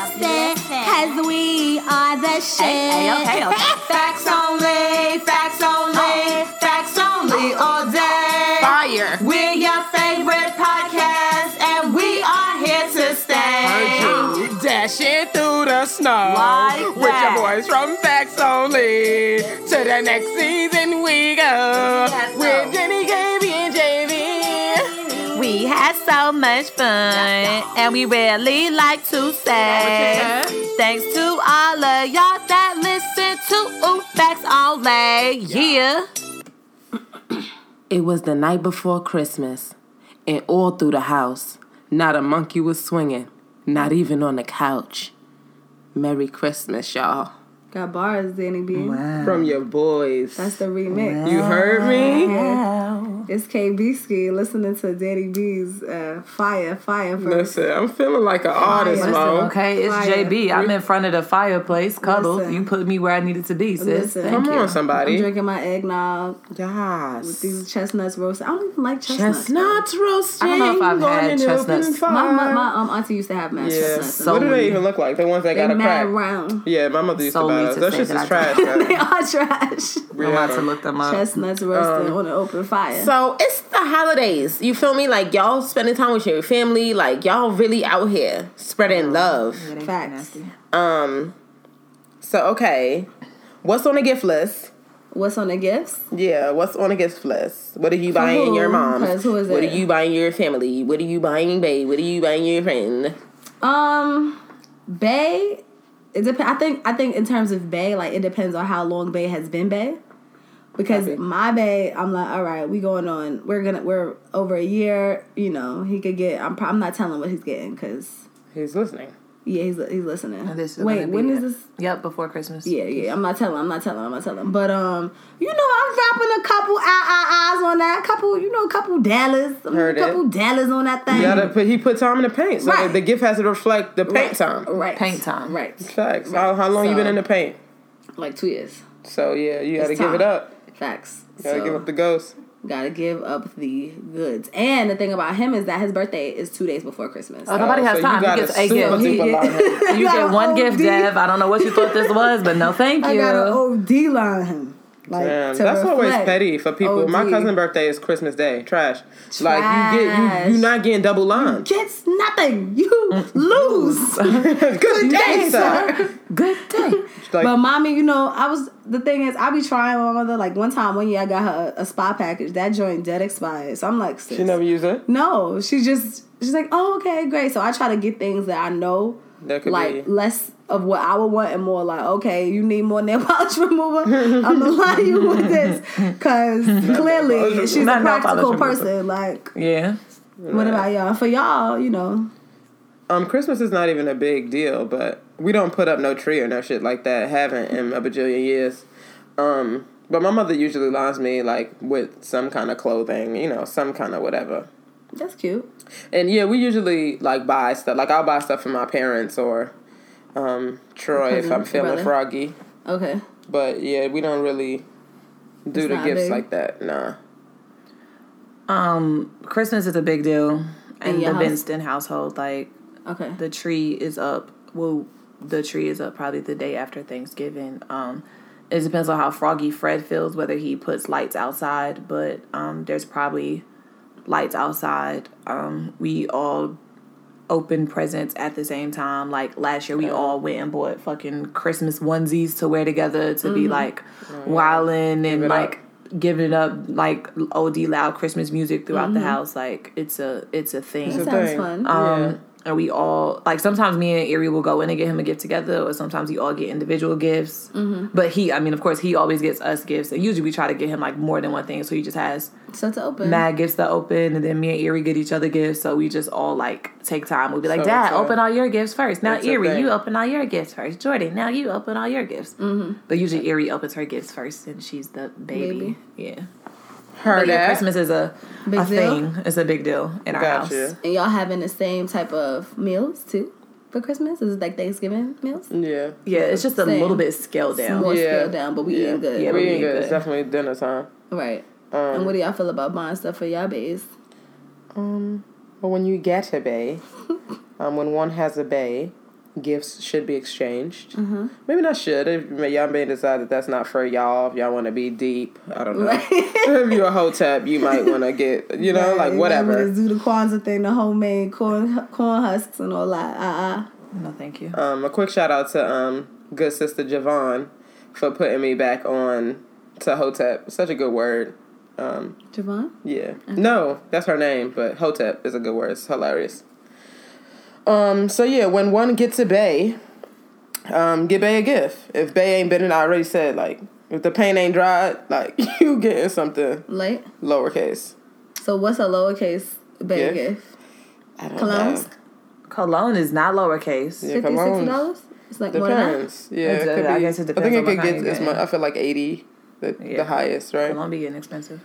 listen, cause we are the shit. Hey, hey, okay, okay. Facts only, facts only, oh. facts only oh. all day. Fire. We're your favorite podcast, and we are here to stay. Dashing through the snow Like with that. your boys from Facts Only. To the next season we go with Jenny, Gaby, and JV. We had so much fun, and we really like to say thanks to all of y'all that listen to Ooh Facts day. Yeah. It was the night before Christmas, and all through the house, not a monkey was swinging, not even on the couch. Merry Christmas, y'all. Got bars, Danny B. From your boys. That's the remix. you heard me? It's KB Ski listening to Danny B's uh, Fire, Fire verse. Listen, I'm feeling like an artist, Listen, Mo. Okay, it's Fire. JB. I'm in front of the fireplace, cuddle. Listen. You put me where I needed to be, sis. Listen. Thank Come you. on, I'm somebody. drinking my eggnog Yes. with these chestnuts roasted. I don't even like chestnuts. Chestnuts roasting. I don't know if I've going had chestnuts. open. My, my, my um, auntie used to have mashed Yeah. chestnuts. So what do they even look like? The ones that they got a mad crack. round. Yeah, my mother used Solely to buy those. to Those say shits that is I trash. they are trash. We I'm had about to 'em. look them up. Chestnuts roasted on an open fire. So it's the holidays. You feel me? Like y'all spending time with your family. Like y'all really out here spreading love. Facts. Um. So okay, what's on the gift list? What's on the gifts? Yeah, what's on the gift list? What are you buying who? your mom? Who is what it? are you buying your family? What are you buying, babe? What are you buying your friend? Um, Bay. It dep- I think. I think in terms of Bay, like it depends on how long Bay has been Bay. Because my Bay, I'm like, all right, we going on. We're gonna. We're over a year. You know, he could get. I'm. I'm not telling what he's getting because He's listening. Yeah, he's he's listening. And this is Wait, when it. is this? Yep, before Christmas. Yeah, yeah. I'm not telling. I'm not telling. I'm not telling. But um, you know, I'm dropping a couple ahs on that. A couple, you know, a couple dollars. Heard a it. couple dollars on that thing. You gotta put, he put time in the paint, so Right. the, gift has to reflect the paint right. time. Right. Paint time. Right. Facts. How, how long you been in the paint? Like two years. So yeah, you gotta give it up. Facts. You gotta So, give up the ghost. Gotta give up the goods. And the thing about him is that his birthday is two days before Christmas. Oh, nobody Oh, has so time. You He gets a a gift. duper He- You get an one gift, Dev. I don't know what you thought this was, but no, thank you. I you. got an OD line him. Like, Damn, to that's always petty for people. My OD. cousin's birthday is Christmas Day. Trash. Like you get Trash. you you not getting double lines. Gets nothing. You lose. Good day, sir. Good day. Like, but mommy, you know, I was the thing is I be trying my mother like one time one year I got her a, a spa package. That joint dead expired. So I'm like, sis, she never use it. No, she just she's like, oh okay, great. So I try to get things that I know That could like be. less of what I would want and more like, okay, you need more nail polish remover. I'm gonna lie you with this because clearly she's a Not nail polish practical remover. person. Like, Yeah. what about y'all? For y'all, you know, Um, Christmas is not even a big deal, but we don't put up no tree or no shit like that. Haven't in a bajillion years. Um, but my mother usually lines me like with some kind of clothing, you know, some kind of whatever. that's cute. And yeah, we usually like buy stuff. Like I'll buy stuff for my parents or um, Troy if I'm feeling brother. froggy. Okay, But yeah, we don't really do It's the gifts big. like that. Nah. Um, Christmas is a big deal in In the your house? Benston household. Like okay. the tree is up. Well, the tree is up probably the day after Thanksgiving. Um, it depends on how froggy Fred feels, whether he puts lights outside. But um, there's probably lights outside. Um, we all open presents at the same time. Like last year, we all went and bought fucking Christmas onesies to wear together to be like wildin' and it like giving it up like OD loud Christmas music throughout the house. Like it's a it's a thing. It's a Sounds thing. fun. Um, Yeah. And we all like sometimes me and Erie will go in and get him a gift together, or sometimes we all get individual gifts. Mm-hmm. But he, I mean, of course, he always gets us gifts, and usually we try to get him like more than one thing, so he just has so to open. mad gifts to open, and then me and Erie get each other gifts. So we just all like take time. We'll be like, So Dad, open all your gifts first. Now it's a Erie, you open all your gifts first. Jordan, now you open all your gifts. Mm-hmm. But usually Erie opens her gifts first, and she's the baby. Baby. Yeah. Heard But yeah, that. Christmas is a Big a deal? thing. It's a big deal in our house. And y'all having the same type of meals too for Christmas? Is it like Thanksgiving meals? Yeah. Yeah, it's just a Same. little bit scaled down. More Yeah. scaled down, but we Yeah. eating good. Yeah, we we ain't ain't good. It's definitely dinner time. Right. Um, and what do y'all feel about buying stuff for y'all bays? Um, but when you get a bay, um, when one has a bay, gifts should be exchanged. Mm-hmm. Maybe not should. If y'all may decide that that's not for y'all. If y'all want to be deep, I don't know. if you're a hotep, you might want to get, you know, like whatever. Let's do the Kwanzaa thing, the homemade corn corn husks and all that. Uh uh No, thank you. Um, a quick shout out to um, good sister Javon for putting me back on to hotep. Such a good word. Um, Javon? Yeah. No, that's her name, but Hotep is a good word. It's hilarious. Um, so yeah, when one gets a bay, um, get Bay a gift. If Bay ain't been in, I already said, like, if the paint ain't dried, like, you getting something Late. lowercase. So what's a lowercase bay Gift? gift? I don't Colognes? know. Cologne is not lowercase. Yeah, Fifty, sixty colognes. dollars? It's like more than that. Yeah, It's, it could I guess it I think depends it could get as much. I feel like eighty, the, Yeah. the highest, right? Cologne be getting expensive.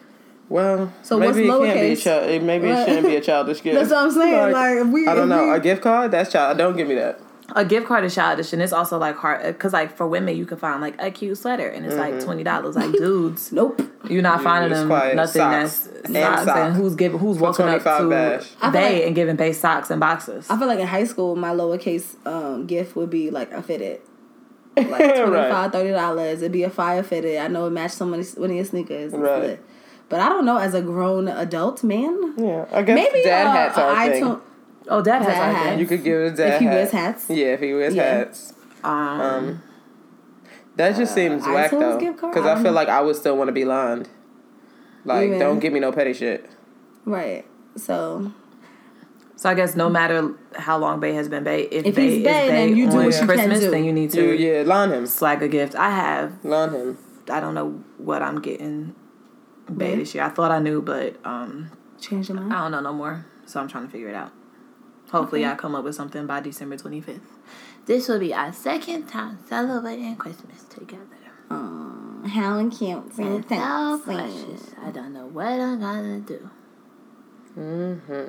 Well, So what's maybe it can't be. lowercase? Child, maybe it shouldn't be a childish gift. That's what I'm saying. Like, if we, I don't if know. we- A gift card? That's child. Don't give me that. A gift card is childish, and it's also like hard because like for women you can find like a cute sweater and it's like twenty dollars. Like dudes, nope. you're not finding them quiet. nothing Socks. that's And socks and, who's giving who's walking up to bash. Bay like- and giving Bay socks and boxes. I feel like in high school, my lowercase um, gift would be like a fitted. Like $25, Right. $30. It'd be a fire fitted. I know it matched some of one of your sneakers. It's Right. Lit. But I don't know, as a grown adult man, Yeah, I guess maybe dad uh, hats are a thing. iTunes. oh, dad has Dad our hats. You could give his dad If he wears hats. Yeah, if he wears Yeah. hats. Um, Um, that just seems whack iTunes though, because I I, feel like I would still want to be lined. Like, Even- don't give me no petty shit. Right. So so I guess no matter how long Bay has been Bay, if, If Bay he's is Bay, Bay then you do on what you can Christmas, do. then you need to You, yeah, line him, swag a gift. I have line him. I don't know what I'm getting Bay Bay? this year. I thought I knew, but um, change your mind. I don't know no more. So I'm trying to figure it out. Hopefully, Okay. I come up with something by December 25th. This will be our second time celebrating Christmas together. Aw, how cute. So precious. I don't know what I'm gonna do. Mm-hmm.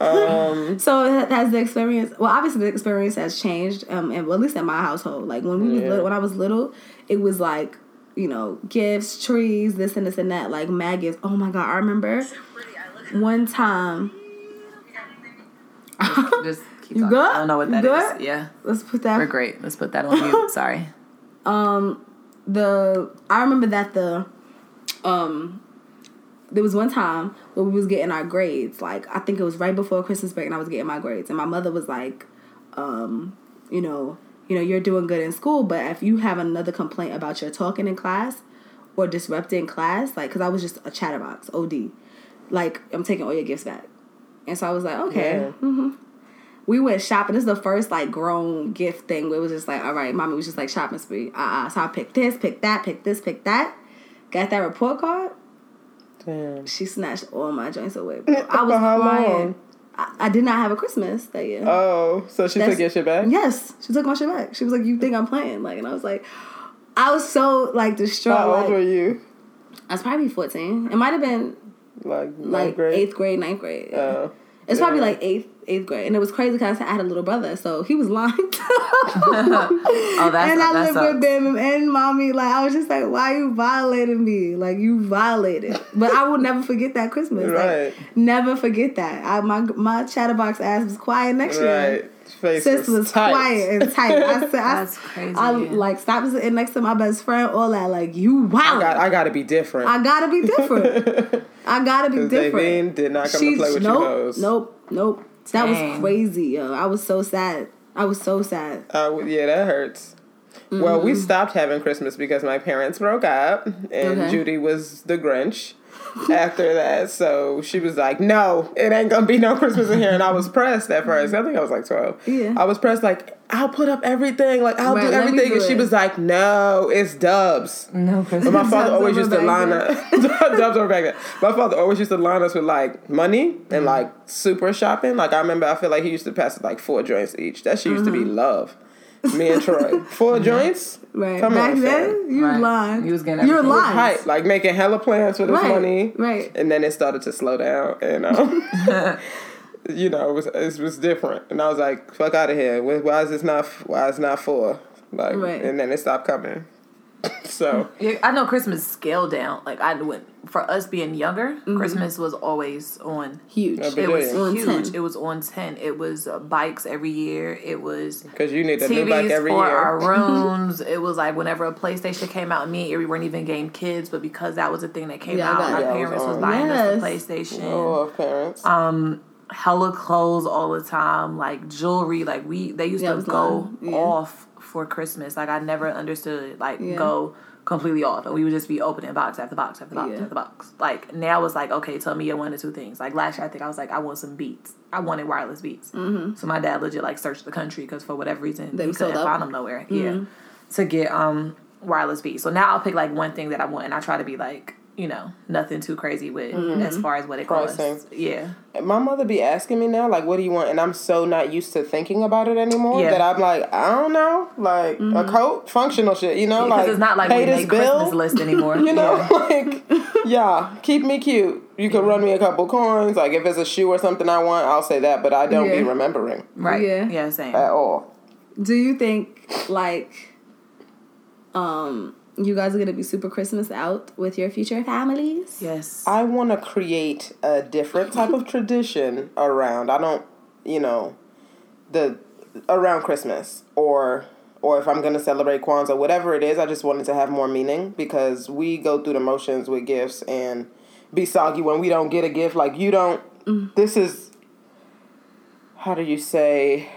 um, So has the experience? Well, obviously the experience has changed. Um, and well, at least in my household, like when we was little, when I was little, it was like you know gifts, trees, this and this and that, like mad gifts. Oh my god, I remember one time. Just keep You talking. good? I don't know what You that is. good? Yeah, Let's put that. we're that. great. Let's put that on mute. Sorry. Um, the I remember that the um there was one time where we was getting our grades. Like I think it was right before Christmas break, and I was getting my grades, and my mother was like, um, you know, you know, you're doing good in school, but if you have another complaint about your talking in class or disrupting class, like, because I was just a chatterbox, OD, like I'm taking all your gifts back, and so I was like, okay. Yeah. We went shopping. This is the first like grown gift thing where it was just like, all right, mommy was just like shopping spree. Uh uh So I picked this, picked that, picked this, picked that. Got that report card. Damn. She snatched all my joints away. I was crying. I, I did not have a Christmas that year. Oh, so she That's- took your shit back? Yes, she took my shit back. She was like, "You think I'm playing?" Like, and I was like, I was so like distraught. How old like, were you? I was probably fourteen. It might have been Like ninth like grade. eighth grade, ninth grade. Oh. It's probably like eighth eighth grade, and it was crazy because I had a little brother, so he was lying. Oh, that's and I lived with sucks. them and mommy. Like I was just like, why you violating me? Like you violated. But I will never forget that Christmas. Right. Like never forget that. I my my chatterbox ass was quiet next year. Right. Face Sis was tight. quiet and tight. I said, I, That's crazy. I like stopped sitting next to my best friend. All that, like you wow. I got. I got to be different. I gotta be different. I gotta be Because different. Davine did not come She's- to play with nope, you hoes. Nope, nope. That Dang. was crazy, yo. I was so sad. I was so sad. Uh, I would- yeah, that hurts. Well, we mm-hmm. stopped having Christmas because my parents broke up, and Okay. Judy was the Grinch. After that, so she was like, "No, it ain't gonna be no Christmas in here." And I was pressed at first. I think I was like twelve. Yeah. I was pressed, like, "I'll put up everything, like I'll Right, do everything," do and she was like, "No, it's Dubs." No But my father always used to line us. Dubs over back then. My father always used to line us with like money Mm-hmm. and like super shopping. Like I remember, I feel like he used to pass like four joints each. That shit used to be Mm-hmm. love. Me and Troy, four joints. Right. Come Back on, then, you Right. lying. You was getting You're everything. lying. Hype, like making hella plans for this Right, money. right. And then it started to slow down, and um, you know, it was it was different. And I was like, "Fuck out of here! Why why is this not? Why is not four? Like, Right. and then it stopped coming. So Yeah, I know Christmas scaled down. Like I went for us being younger, Christmas was always on. Huge. Yeah, but It was On huge. 10. It was on ten. It was uh, bikes every year. It was because you need a new bike every for year. our rooms. it was like whenever a PlayStation came out, me and Erie weren't even game kids, but because that was a thing that came Yeah, out, got our it. Yeah, it was parents was, on. buying us the Yes. PlayStation. oh, parents. Um, hella clothes all the time, like jewelry. Like we, they used Yeah, to go long. Yeah. off for Christmas. Like I never understood like Yeah. go completely off, and we would just be opening box after box after box Yeah. after box. Like now it's like okay, tell me one or two things. Like last year, I think I was like I want some beats. I wanted wireless beats. Mm-hmm. So my dad legit like searched the country because for whatever reason They he were sold couldn't out? find them nowhere. Yeah, to get um wireless beats. So now I'll pick like one thing that I want, and I try to be like. You know, nothing too crazy with as far as what it Pricing. costs. Yeah. My mother be asking me now, like, what do you want? And I'm so not used to thinking about it anymore Yeah. that I'm like, I don't know, like a coat, functional shit, you know, Because like it's not like pay we this make bill, Christmas list anymore. you know, Yeah. like yeah, keep me cute. You could run me a couple coins, like if it's a shoe or something I want, I'll say that, but I don't be remembering Right. Yeah. Yeah. same. at all. Do you think like um you guys are gonna be super Christmas out with your future families? yes. I want to create a different type of tradition around. I don't, you know, the around Christmas or or if I'm gonna celebrate Kwanzaa, whatever it is. I just wanted to have more meaning because we go through the motions with gifts and be soggy when we don't get a gift. Like you don't. Mm. This is. How do you say?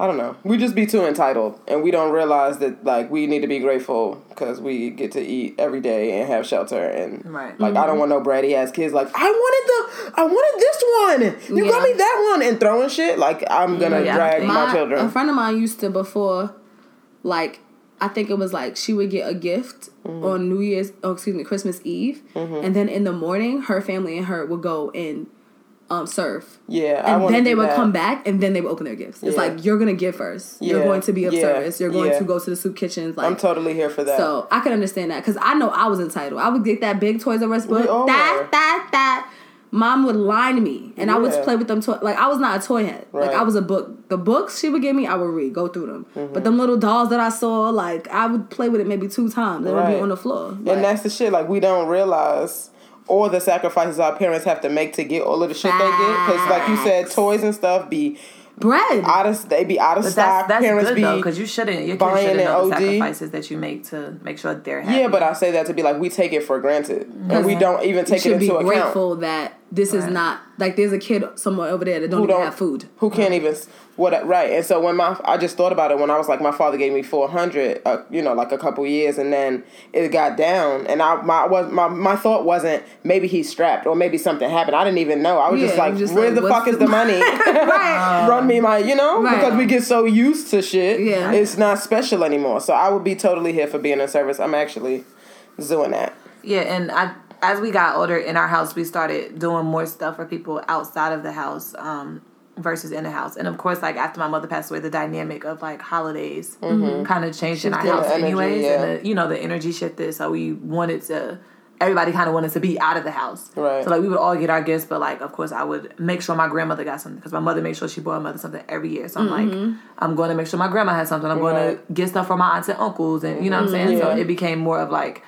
I don't know. We just be too entitled, and we don't realize that like we need to be grateful because we get to eat every day and have shelter and Right. Like I don't want no bratty ass kids. Like I wanted the, I wanted this one. You got me that one, and throwing shit. Like I'm gonna Yeah. drag my, My- children. A friend of mine used to before, like I think it was like she would get a gift Mm-hmm. on New Year's, oh excuse me, Christmas Eve, and then in the morning, her family and her would go and um serve. yeah, And then they would that. come back and then they would open their gifts. It's Yeah. like you're gonna give first. You're going to be of Yeah. service. You're going Yeah. to go to the soup kitchens. Like I'm totally here for that. so I can understand that because I know I was entitled. I would get that big Toys R Us book. That that that. Mom would line me, and I would play with them. Toy- like I was not a toy head. Like Right. Mm-hmm. I was a book. The books she would give me, I would read, go through them. But them little dolls that I saw, like I would play with it maybe two times. It would be on the floor. Like, and that's the shit. Like we don't realize all the sacrifices our parents have to make to get all of the shit they get. Because like you said, toys and stuff be bread. out of they be out of But stock. that's that's parents good though, because you shouldn't. Your kids shouldn't know the OD. sacrifices that you make to make sure that they're happy. yeah, but I say that to be like we take it for granted and we don't even take it into account. grateful that this is not like there's a kid somewhere over there that don't even don't have food. Who can't even what right? And so when my I just thought about it when I was like my father gave me four hundred, uh, you know, like a couple years, and then it got down, and I my was my my thought wasn't maybe he's strapped or maybe something happened. I didn't even know. I was just like, just where like, the what's fuck is the- the money? Right. Run me my, you know, Right. because we get so used to shit. Yeah. it's not special anymore. So I would be totally here for being in service. I'm actually doing that. Yeah, and I as we got older in our house, we started doing more stuff for people outside of the house um, versus in the house. And of course, like after my mother passed away, the dynamic of like holidays kind of changed in our house, energy, anyways. yeah. And the, you know, the energy shifted, so we wanted to. Everybody kind of wanted to be out of the house, Right. So like we would all get our gifts, but like of course I would make sure my grandmother got something because my mother made sure she bought her mother something every year. So I'm like, I'm going to make sure my grandma has something. I'm going to get stuff for my aunts and uncles, and you know what I'm saying. So it became more of like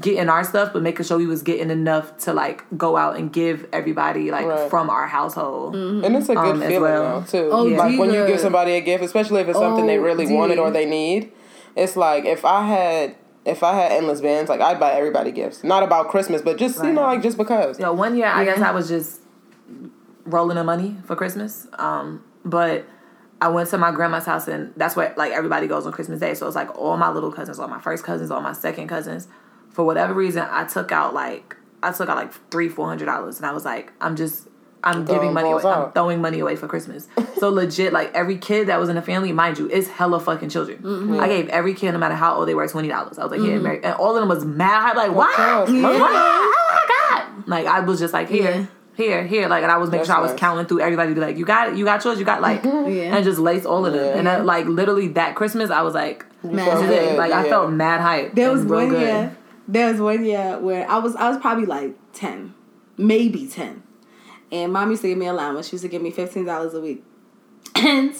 getting our stuff, but making sure we was getting enough to like go out and give everybody like Right. from our household. And it's a good Um, feeling well. though too. Oh, like when you give somebody a gift, especially if it's something they Oh, really wanted or they need. It's like if I had if I had endless bands, like I'd buy everybody gifts. Not about Christmas, but just you know, like just because. You know, one year I guess I was just rolling the money for Christmas. Um, but I went to my grandma's house and that's where like everybody goes on Christmas Day. So it's like all my little cousins, all my first cousins, all my second cousins. For whatever reason, I took out like I took out like three, four hundred dollars, and I was like, I'm just. I'm Throwing giving money away. balls I'm throwing money away for Christmas. so legit, like every kid that was in the family, mind you, is hella fucking children. I gave every kid, no matter how old they were, twenty dollars. I was like, yeah, Mary, and all of them was mad. Like, what? course. What? Oh my god! Like I was just like, here, Yeah. here, here. Like, and I was making That's sure I was counting through everybody. To be like, you got it, you got yours, you got like, Yeah. and just lace all of them. Uh, yeah. And that, like literally that Christmas, I was like, Man. this is it. Like I felt mad hype. There was real one good. There was one year where I was I was probably like ten, maybe ten, and mom used to give me allowance. She used to give me fifteen dollars a week, And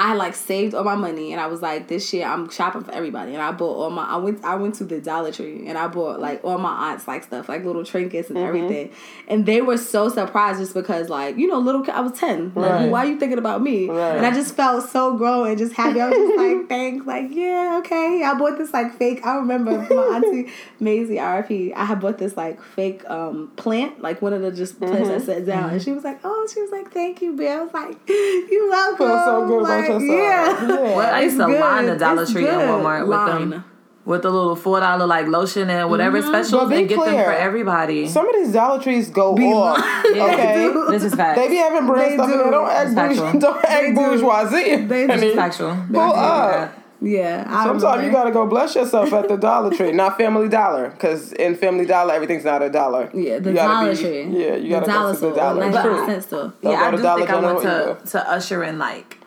I like saved all my money and I was like, this year I'm shopping for everybody. And I bought all my I went I went to the Dollar Tree and I bought like all my aunts like stuff, like little trinkets and Mm-hmm. everything. And they were so surprised just because like, you know, little I was ten. Like, Right. why are you thinking about me? Right. And I just felt so grown and just happy. I was just like, thanks, like, yeah, okay. I bought this like fake I remember my auntie Maisie RP, I had bought this like fake um plant, like one of the just plants Mm-hmm. that sat down. And she was like, Oh, she was like, Thank you, Bill. I was like, You welcome. Feel so good about like, yourself. Yeah. Yeah. Well, I used It's to line the. Dollar It's Tree and good. Walmart with them with the little four dollar like lotion and whatever Mm-hmm. But specials be and get them for everybody. Some of these Dollar Trees go Be off. lying. Okay. This is fact. They be having brand They stuff in do. there. Don't act, It's factual. bourgeois, don't act do. bourgeoisie. They I do. This mean, is factual. Pull up. Yeah. I Sometimes you gotta go bless yourself at the Dollar Tree, not Family Dollar, because in Family Dollar everything's not a dollar. Yeah, the You gotta Dollar be- Tree. Yeah, you gotta the dollar go to the Dollar Tree. nine cent store. Yeah, I do think I went to, to usher in like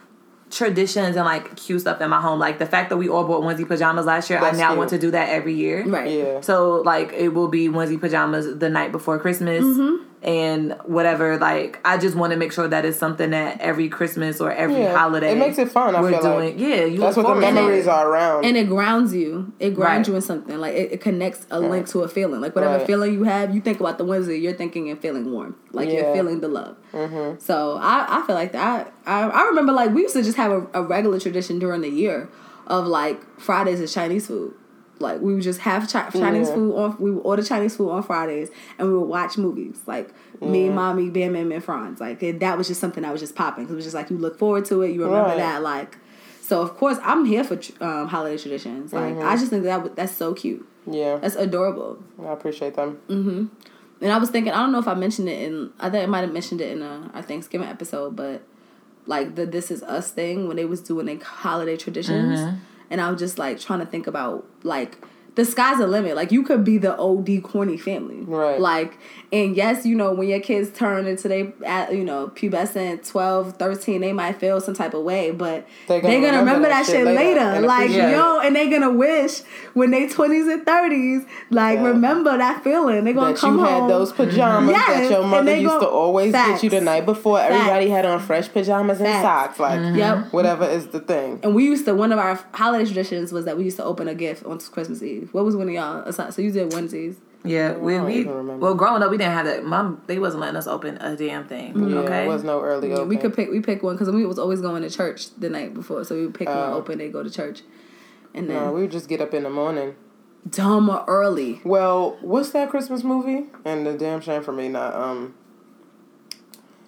traditions and like cute stuff in my home. Like the fact that we all bought onesie pajamas last year, That's I now cute. want to do that every year. Right. Yeah. So like it will be onesie pajamas the night before Christmas Mm-hmm. And whatever. Like I just want to make sure that it's something that every Christmas or every Yeah. holiday It makes it fun, I we're feel doing. like. Yeah, you That's what the forward to it. memories are around. And it grounds you. It grounds Right. you in something. Like it, it connects a link to a feeling. Like whatever Right. feeling you have, you think about the Wednesday, you're thinking and feeling warm. Like Yeah. you're feeling the love. Mm-hmm. So I, I feel like that. I, I remember like we used to just have a, a regular tradition during the year of like Fridays is Chinese food. Like we would just have chi- Chinese Yeah. food on. We would order Chinese food on Fridays, and we would watch movies. Like me, mommy, Bam Bam, and Franz. Like and that was just something that was just popping. 'Cause it was just like you look forward to it. You remember Right. that. Like so, of course, I'm here for um, holiday traditions. Like I just think that that's so cute. yeah, That's adorable. I appreciate them. Mm-hmm. and I was thinking, I don't know if I mentioned it in. I think I might have mentioned it in a, our Thanksgiving episode, but like the "This Is Us" thing when they was doing their holiday traditions, and I was just like trying to think about like the sky's the limit. Like you could be the OD corny family, Right. Like, and yes, you know when your kids turn into they, at you know pubescent 12, 13, they might feel some type of way, but They're gonna gonna, remember, that, shit later. and Like yo, and they're gonna wish when they twenties and thirties, like Yeah. remember that feeling. They're gonna That come you home. had those pajamas Yes, that your mother used to always get you the night before. Everybody had on fresh pajamas and Facts. socks, like mm-hmm. Yep. whatever is the thing. And we used to one of our holiday traditions was that we used to open a gift on Christmas Eve. What was one of y'all? aside- So you did Wednesdays. Yeah, we, we well growing up we didn't have that. Mom they wasn't letting us open a damn thing. Yeah, okay, it was no early Yeah, open. we could pick. We pick one because we was always going to church the night before, so we would pick one Oh. open. They go to church, and then No, we would just get up in the morning. dumb or early. Well, what's that Christmas movie? And the damn shame for me not um.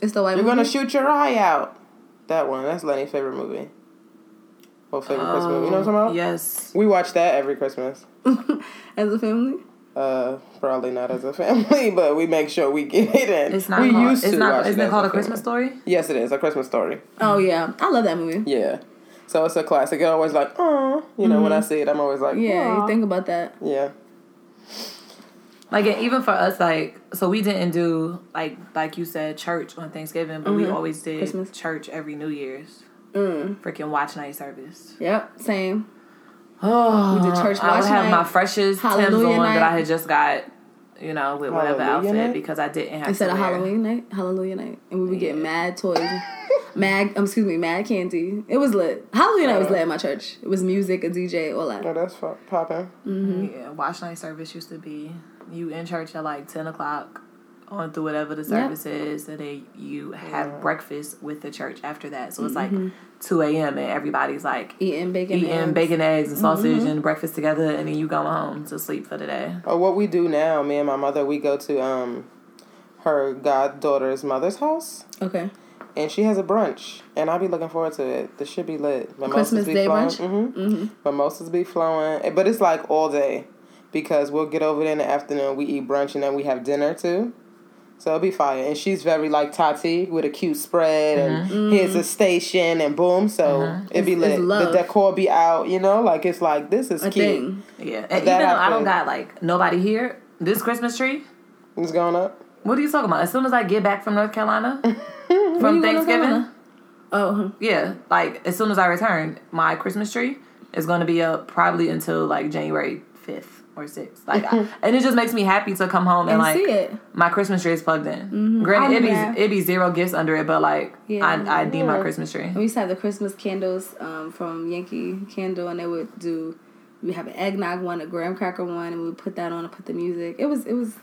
It's the white. You're gonna shoot your eye out. That one. That's Lenny's favorite movie. Well, favorite Christmas movie. You know what I'm talking about? Yes. We watch that every Christmas. as a family. Uh, probably not as a family, but we make sure we get it in. It's not we called, used it's to not isn't it it as called a family. Christmas story? Yes, it is a Christmas story. Oh yeah, I love that movie. Yeah, so it's a classic. It always like, oh, you know, when I see it, I'm always like, Mm-hmm. Yeah, "Aw." you think about that. yeah, Like and even for us, like so we didn't do like like you said church on Thanksgiving, but we always did Mm-hmm. Christmas. church every New Year's. Mm. Freaking watch night service. Yep, same. Oh, We did church I would watch have night, my freshest Tim's on Hallelujah that I had just got, you know, with whatever Hallelujah outfit night? because I didn't have Instead to of. Halloween night, Hallelujah night, and we would get mad toys, mad. Um, excuse me, mad candy. It was lit. Halloween night was lit at my church. It was music, a DJ, all that. no, that's fu- popping. Mm-hmm. Yeah, watch night service used to be you in church at like ten o'clock on through whatever the service is, and then you have breakfast with the church after that. So it's Mm-hmm. like two a.m. and everybody's like Eating bacon, eating eggs. bacon, eggs, and sausage Mm-hmm. and breakfast together, and then you go home to sleep for the day. Or what we do now, me and my mother, we go to um, her goddaughter's mother's house. Okay. And she has a brunch, and I'll be looking forward to it. This should be lit. Mimosas Christmas be Day flowing. brunch? Mm-hmm. Mm-hmm. Mimosas be flowing, but it's like all day because we'll get over there in the afternoon. We eat brunch, and then we have dinner too. So it'll be fire. And she's very like Tati with a cute spread, and here's a station, and boom. So it'd be Mm-hmm. Lit. The decor be out, you know, like it's like this is A cute. thing. Yeah, and that even though I don't got like nobody here, this Christmas tree. is going up? What are you talking about? As soon as I get back from North Carolina from you going to Thanksgiving, Oh, yeah, like as soon as I return, my Christmas tree is going to be up probably until like January fifth. Or six. Like, I, and it just makes me happy to come home and, And like see it. my Christmas tree is plugged in. I Granted, it remember be it be zero gifts under it, but like Yeah. I I deem my Christmas tree. We used to have the Christmas candles um, from Yankee Candle, and they would do. We have an eggnog one, a graham cracker one, and we would put that on and put the music. It was it was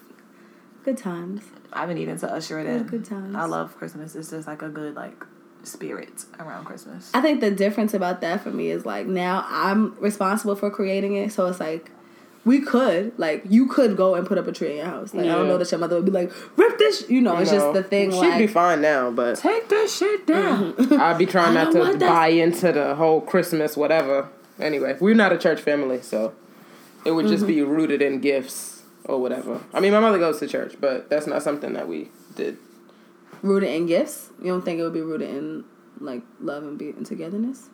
good times. I've been needing to usher it in. good times. I love Christmas. It's just like a good like spirit around Christmas. I think the difference about that for me is like now I'm responsible for creating it, so it's like we could like you could go and put up a tree in your house. Like I don't know that your mother would be like rip this. You know, it's just the thing. She'd be fine now, but Take this shit down. I'd be trying not to buy into the whole Christmas whatever. Anyway, we're not a church family, so it would just be Mm-hmm. rooted in gifts or whatever. I mean, my mother goes to church, but that's not something that we did. rooted in gifts. You don't think it would be rooted in like love and be and togetherness?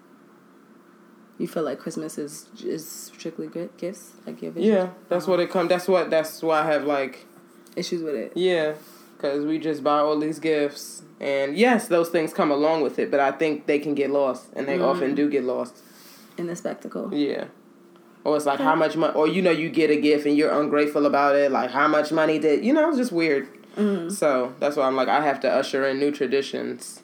You feel like Christmas is is strictly good gifts, like your vision? Yeah, that's what it come. That's what. That's why I have like issues with it. Yeah, because we just buy all these gifts, and yes, those things come along with it, but I think they can get lost, and they mm-hmm. often do get lost. in the spectacle. Yeah. Or it's like how much money, or you know, you get a gift and you're ungrateful about it. Like how much money did you know? It's just weird. Mm-hmm. So that's why I'm like I have to usher in new traditions.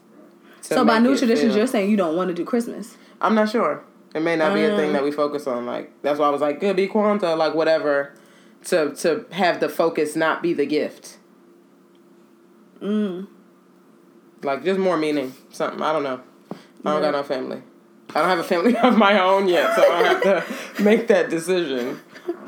So by new traditions, feel- you're saying you don't want to do Christmas. I'm not sure. It may not be a Mm. thing that we focus on. Like that's why I was like, good be Kwanzaa, like whatever, to to have the focus not be the gift. Mm. Like just more meaning, something. I don't know. I don't got no family. I don't have a family of my own yet, so I don't have to make that decision.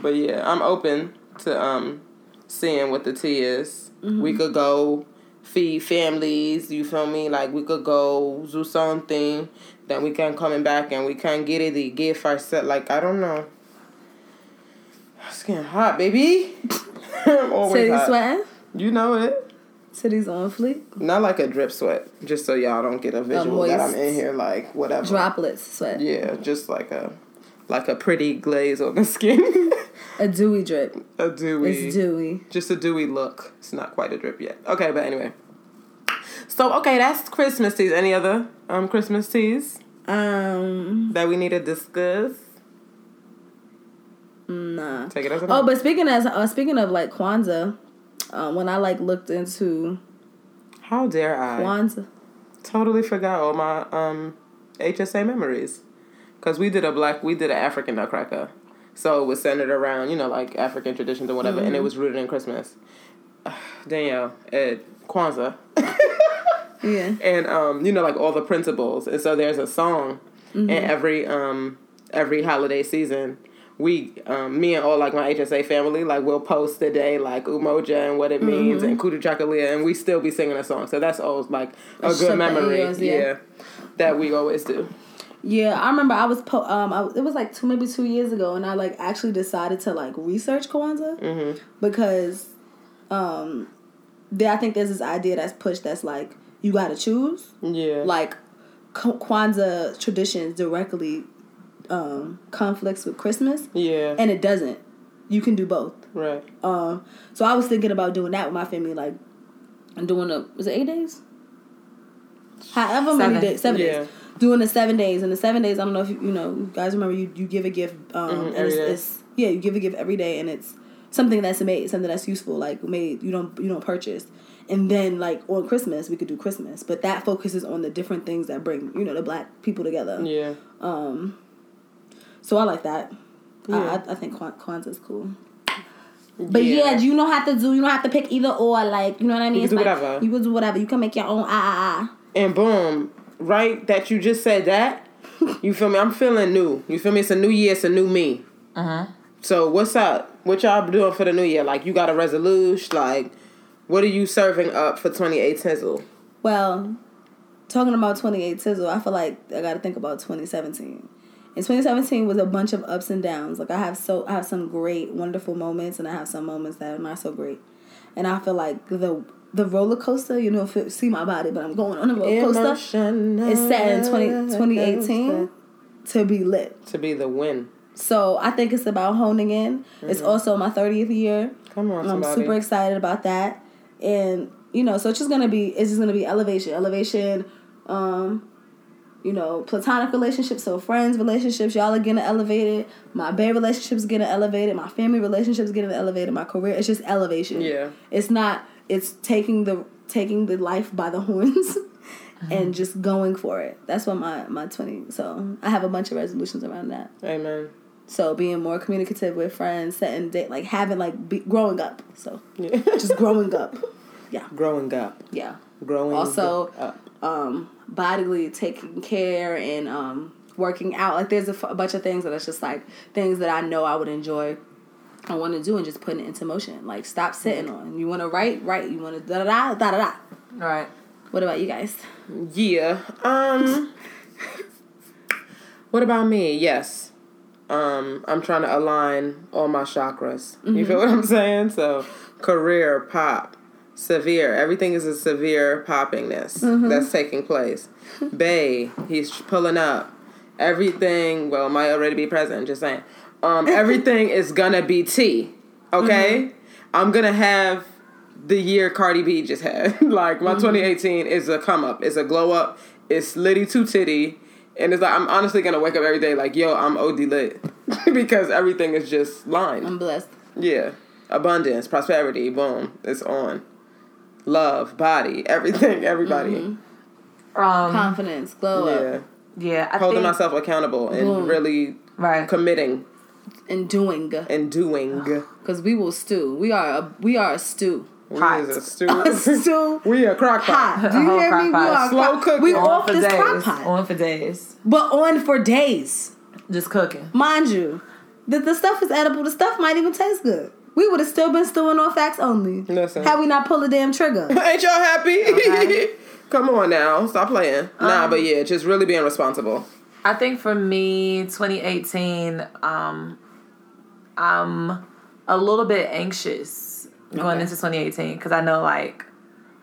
But yeah, I'm open to um seeing what the tea is. Mm-hmm. We could go feed families. You feel me? Like we could go do something. Then we can coming back and we can get it. The gift ourselves. Like I don't know. It's getting hot, baby. Always City sweating. You know it. City's on fleek. Not like a drip sweat, just so y'all don't get a visual that I'm in here like whatever. Droplets sweat. Yeah, just like a like a pretty glaze on the skin. A dewy drip. a dewy, It's dewy. just a dewy look. It's not quite a drip yet. Okay, but anyway. So okay, that's Christmas teas. Any other um Christmas teas Um, that we need to discuss? nah. Take it as a Oh, but speaking as uh, speaking of like Kwanzaa, uh, when I like looked into how dare I? Kwanzaa, Totally forgot all my um HSA memories. Cause we did a black, we did an African Nutcracker, so it was centered around you know like African traditions or whatever, and it was rooted in Christmas. Danielle at Kwanzaa, yeah, and um you know like all the principles, and so there's a song in every um every holiday season. We, um, me and all like my HSA family, like we'll post the day like Umoja and what it means and Kujichagulia, and we still be singing a song. So that's always like a That's good memory, yeah. yeah. that we always do. Yeah. I remember I was po- um I, it was like two maybe two years ago, and I like actually decided to like research Kwanzaa Mm-hmm. because um there I think there's this idea that's pushed that's like you got to choose Yeah, like Kwanzaa traditions directly um conflicts with Christmas, yeah, and it doesn't. You can do both. right. Um, so I was thinking about doing that with my family, like, and doing a was it eight days? However many days, seven Yeah. days. Doing the seven days, and the seven days. I don't know if you, you know, you guys remember you you give a gift, um, Mhm, and every it's, day. it's yeah, you give a gift every day, and it's something that's made, something that's useful, like made you don't you don't purchase. And then like on Christmas we could do Christmas, but that focuses on the different things that bring you know the black people together. Yeah, Um, so I like that. Yeah. I, I, think Kwan- is cool. But yeah. you don't have to do. You don't have to pick either or. Like you know what I mean. can do like, whatever. You can do whatever. You can make your own ah ah ah. and boom, right? That you just said that. You feel me? I'm feeling new. You feel me? It's a new year. It's a new me. Uh-huh. So what's up? What y'all doing for the new year? Like you got a resolution? Like what are you serving up for 28 Tizzle? Well, talking about 28 Tizzle, I feel like I got to think about 2017. And 2017 was a bunch of ups and downs. Like I have so I have some great, wonderful moments, and I have some moments that are not so great. And I feel like the the roller coaster, you know, if it, see my body, but I'm going on a roller coaster. It's set in 20, 2018 to be lit. to be the win. So I think it's about honing in. It's also my 30th year. Come on, And I'm super excited about that. And you know, so it's just gonna be it's just gonna be elevation, elevation, um, you know, platonic relationships, so friends, relationships, y'all are getting elevated. My bae relationships getting elevated. My family relationships getting elevated. My career, it's just elevation. Yeah. It's not. It's taking the taking the life by the horns, and just going for it. That's what my my twenty. So I have a bunch of resolutions around that. Amen. So being more communicative with friends, setting date, like having like be, growing up. So Yeah. just growing up. Yeah, growing up. yeah. Growing Also, up. um, bodily taking care and um, working out. Like there's a, f- a bunch of things that it's just like things that I know I would enjoy. I want to do and just putting it into motion. Like stop sitting on. You want to write, write. You want to da da da da da da. All right. What about you guys? Yeah. Um What about me? Yes. Um I'm trying to align all my chakras. You feel what I'm saying? So career, pop, severe. Everything is a severe poppingness that's taking place. Bay, he's pulling up. Everything, well, might already be present, just saying. Um everything is gonna be T. Okay? I'm gonna have the year Cardi B just had. like my 2018 is a come up, it's a glow up, it's litty to titty, and it's like I'm honestly gonna wake up every day like, yo, I'm OD lit because everything is just lined. I'm blessed. yeah, abundance, prosperity, boom, it's on. Love, body, everything, everybody. Um. Confidence, glow Yeah, up, Yeah. I holding think, myself accountable and Boom. really Right. committing and doing. and doing. Cause we will stew. We are a we are a stew. We Hot. is a A stew. stew. we a crock pot. Hot. Do you hear me? We are Slow crock- cooking. We On off for this days. crock pot, On for days. but on for days. Just cooking. Mind you, the, the stuff is edible. The stuff might even taste good. We would have still been stewing on facts only. Listen. Had we not pulled the damn trigger. Ain't y'all happy? Okay. Come on now, stop playing. nah, but yeah, just really being responsible. I think for me, 2018, um, I'm a little bit anxious going Okay. into 2018 because I know like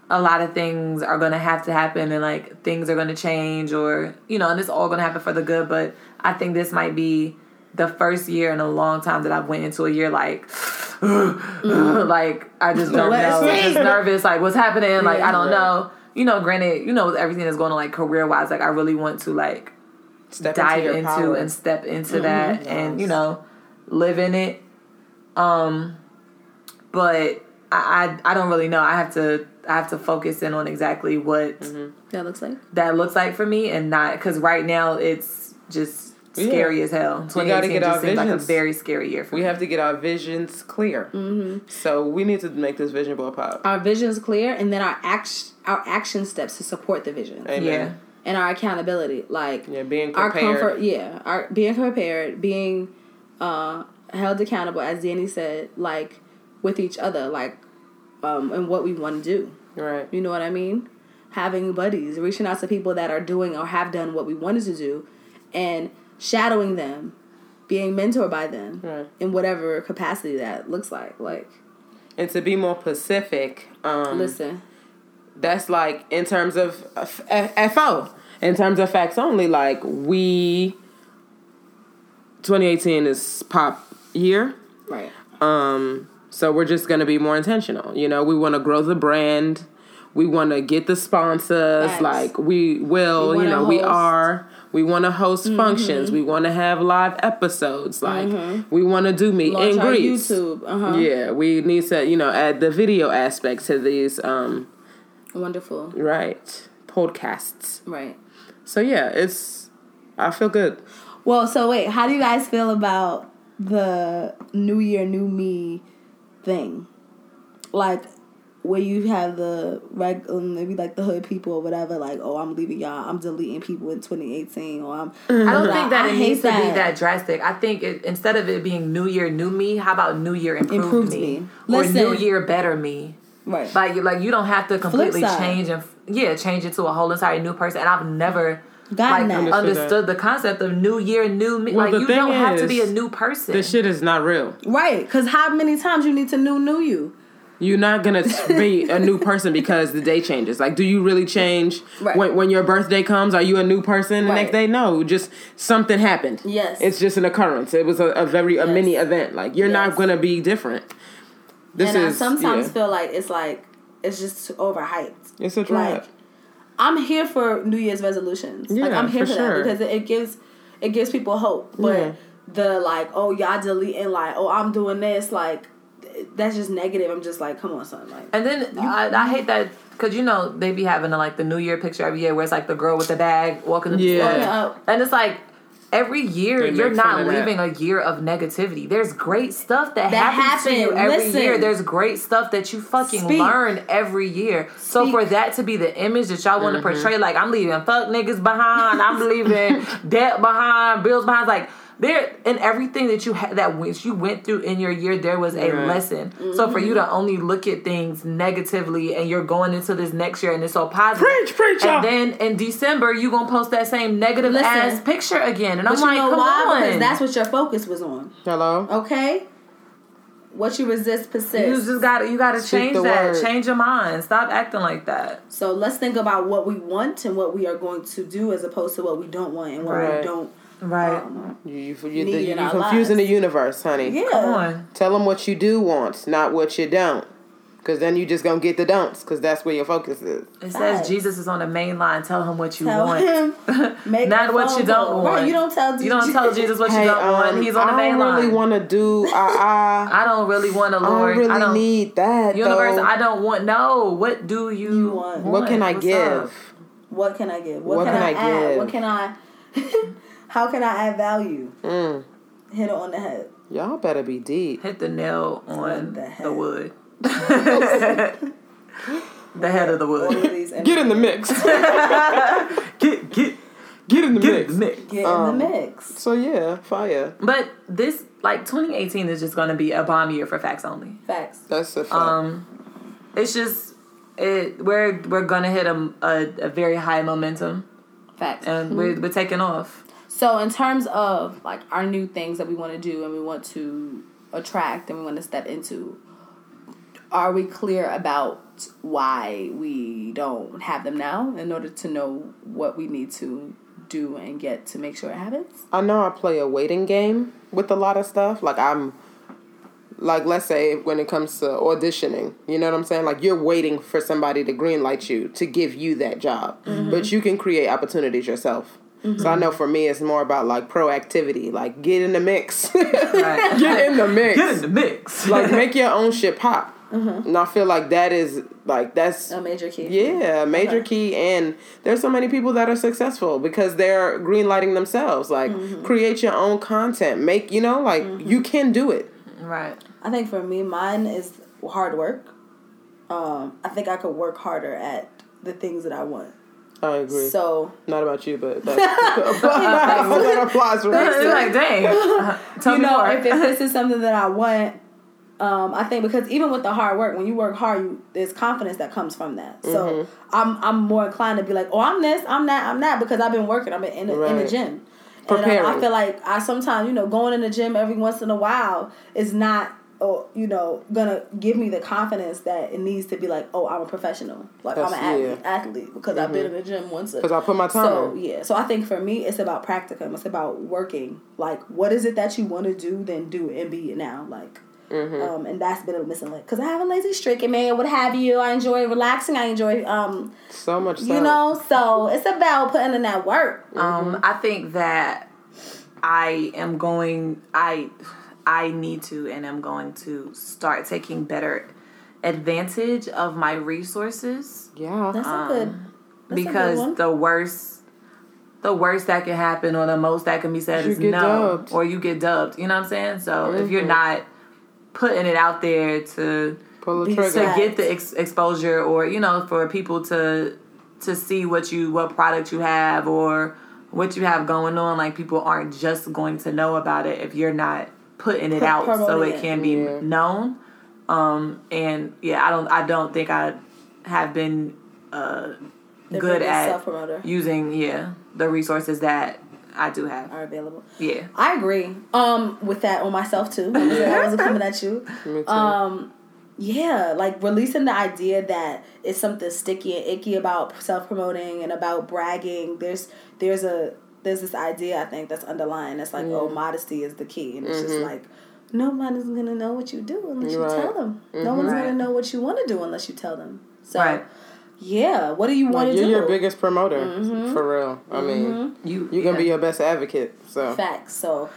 a lot of things are going to have to happen and like things are going to change or, you know, and it's all going to happen for the good. But I think this might be the first year in a long time that I've went into a year like, mm. like I just don't Let's know, see. just nervous. Like what's happening? Like I don't know. You know, granted, you know, with everything that's going on, like career wise, like I really want to like Step dive your into and step into mm-hmm. that and you know live in it um but I, I i don't really know i have to i have to focus in on exactly what that looks like. that looks like for me and not because right now it's just scary as hell 2018 get just our seems like a very scary year for we me have to get our visions clear. Mm-hmm. So we need to make this vision board pop. Our vision is clear, and then our action our action steps to support the vision Amen. yeah and our accountability. Like Yeah, being our comfort. Yeah, our being prepared, being uh, held accountable, as Danny said, like with each other, like um, and what we want to do. Right. You know what I mean? Having buddies, reaching out to people that are doing or have done what we wanted to do, and shadowing them, being mentored by them Right. in whatever capacity that looks like. Like, And to be more specific, um, listen, that's like in terms of FO. In terms of facts only, like we 2018 is pop year. right? Um, so we're just gonna be more intentional. You know, we want to grow the brand. We want to get the sponsors. Like we will. We you know, we host. Mm-hmm. are. We want to host functions. We want to have live episodes. Like we want to do meet Launch and greets. YouTube. Uh huh. Yeah, we need to you know add the video aspect to these. Um, Wonderful. right podcasts. Right. So yeah, it's. I feel good. Well, so wait, how do you guys feel about the New Year, New Me thing? Like, where you have the reg, um, maybe like the hood people or whatever, like, oh, I'm leaving y'all, I'm deleting people in 2018, or I'm. I don't Like, think that I it hate needs to be that drastic. I think it, instead of it being New Year, New Me, how about New Year, Improved, Improved Me, Me. or Listen. New Year, Better Me? Right. Like, like you don't have to completely change and yeah, change it to a whole entire new person. And I've never Gotten like that. understood, Understood the concept of New Year, New Me. Well, like the you thing don't have to be a new person. This shit is not real. right. Because how many times you need to new, new you? You're not gonna be a new person because the day changes. Like, do you really change Right. when when your birthday comes? Are you a new person the Right. next day? No, just something happened. Yes. it's just an occurrence. It was a, a very a mini event. Like, you're not gonna be different. This and I is sometimes yeah. feel like it's like, it's just overhyped. it's a Like, trap. I'm here for New Year's resolutions. like Yeah, I'm here for for, sure. that because it, it gives it gives people hope. But Yeah. the like, oh y'all deleting like, oh I'm doing this like that's just negative. I'm just like, come on, son. Like And then I, I hate that because you know they be having like the New Year picture every year where it's like the girl with the bag walking. up the Yeah. Walking up. and it's like every year They you're not of that. leaving a year of negativity. There's great stuff that, That happens to you every Listen. year. There's great stuff that you fucking Speak. learn every year. So for that to be the image that y'all want to Mm-hmm. portray, like I'm leaving fuck niggas behind, I'm leaving debt behind, bills behind, like. There in everything that you had that which you went through in your year, there was a Right. lesson. So for mm-hmm. you to only look at things negatively, and you're going into this next year and it's so positive, Preach, preach, y'all. and then in December you gonna post that same negative Listen. ass picture again, and I'm But you like, know come why? on, Because that's what your focus was on. Hello. Okay? What you resist persists. you just got to you got to Speak change that, word. change your mind, stop acting like that. so let's think about what we want and what we are going to do as opposed to what we don't want and what Right. we don't. Right. Um, You you you, Need you in confusing lives. the universe, honey. yeah. Come on. Tell them what you do want, not what you don't. Because then you just gonna get the don'ts. Because that's where your focus is. It Facts. says Jesus is on the main line. Tell him what you Tell want. him. Make Not what you don't call. want. Right, you don't tell You don't tell Jesus what you don't want. um, He's on the main line. I main don't really line. want to do. I I don't really want to, I, I Lord. don't really I don't need that. universe. though. I don't want. No. What do you, You want. what can I What's give? up? What can I give? What, What can, can I, I add? give? What can I? how can I add value? Mm, Hit it on the head. y'all better be deep. Hit the nail on On the the, wood. the head of the wood. Get in the mix. Get get Get in the get mix. in the mix. Get Um, in the mix. So yeah, fire. But this like 2018 is just gonna be a bomb year for facts only. Facts. That's a fact. Um, it's just it we're we're gonna hit a a, a very high momentum Facts. and we're we're taking off. So in terms of like our new things that we want to do and we want to attract and we want to step into, are we clear about why we don't have them now in order to know what we need to do and get to make sure it happens? I know I play a waiting game with a lot of stuff. Like I'm like let's say when it comes to auditioning, you know what I'm saying? Like you're waiting for somebody to greenlight you to give you that job. Mm-hmm. But you can create opportunities yourself. So I know for me it's more about like proactivity, like get in the mix. Right. get in the mix. Get in the mix. like make your own shit pop. And I feel like that is like that's A major key. yeah, major Okay. key. And there's so many people that are successful because they're greenlighting themselves. Like, Mm-hmm. create your own content. Make, you know, like, you can do it. right. I think for me, mine is hard work. Um, I think I could work harder at the things that I want. I agree. So Not about you, but that, that applies for It's me. like dang. Tell you me know, more. if, if this is something that I want, um, I think because even with the hard work, when you work hard, you, there's confidence that comes from that. So Mm-hmm. I'm I'm more inclined to be like, oh, I'm this, I'm that, I'm that, because I've been working. I've been in the, in the Right. gym. And um, I feel like I sometimes, you know, going in the gym every once in a while is not, oh, you know, gonna give me the confidence that it needs to be like, oh, I'm a professional, like I'm an That's- athlete, yeah. Mm-hmm. because I've been in the gym once. Because I put my time So in. yeah, so I think for me, it's about practicum. It's about working. Like, what is it that you want to do? Then do it and be it now. Like, Mm-hmm. um, and that's been a missing link because I have a lazy streak and man, what have you? I enjoy relaxing. I enjoy, um, So much so. you know. So it's about putting in that work. Um, I think that I am going. I I need to, and I'm going to start taking better advantage of my resources Yeah. That's Um, a good. That's a because good one. the worst. The worst that can happen, or the most that can be said, You is get no, dubbed. or you get dubbed. You know what I'm saying? So if Mm-hmm. you're not putting it out there to Pull the Be trigger. to get the ex- exposure or you know for people to to see what you what product you have or what you have going on like people aren't just going to know about it if you're not putting it Pro- out so it it. can be Yeah. known um and yeah i don't i don't think i have been uh good at self-promoter. using yeah the resources that i do have are available. yeah I agree. Um, with that on myself too. I wasn't coming at you. Me too. Um, yeah, like releasing the idea that it's something sticky and icky about self promoting and about bragging. There's there's a there's this idea I think that's underlying. It's like, oh, mm. modesty is the key, and it's just mm-hmm. like nobody's gonna know what you do unless you tell them. No mm-hmm. one's Right. gonna know what you want to do unless you tell them. So. Right. yeah, what do you want Like, to you're do? your biggest promoter, Mm-hmm. for real. I mean, mm-hmm. You you can be yeah. your best advocate. So Facts. So,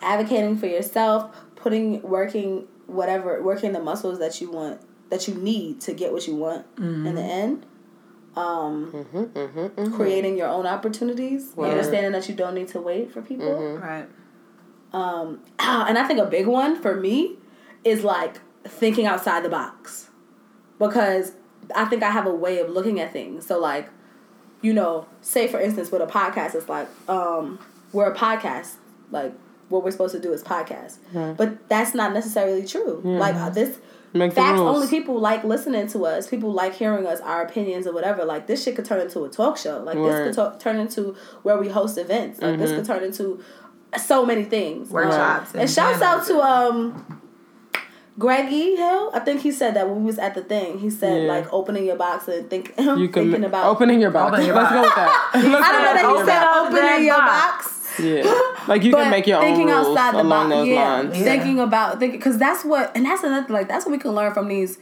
advocating for yourself, putting, working, whatever, working the muscles that you want, that you need to get what you want in the end. Um, creating your own opportunities, understanding that you don't need to wait for people. right. Um, and I think a big one for me is like thinking outside the box because I think I have a way of looking at things. So like, you know, say for instance with a podcast, it's like um, we're a podcast. Like what we're supposed to do is podcast, but that's not necessarily true. Like uh, this. Make Facts rules. only people like listening to us. People like hearing us, our opinions or whatever. Like this shit could turn into a talk show. Like this could to- turn into where we host events. Like this could turn into so many things. Workshops Um, and and shouts out to um Greggy Hill. I think he said that when we was at the thing. He said Yeah. like opening your box and think you can thinking about opening your box. Opening your Let's go with that. Let's I don't know that he said opening your box. box. Yeah, like you can make your own thinking rules outside the along box, those yeah. lines. Thinking about thinking because that's what and that's another like that's what we can learn from these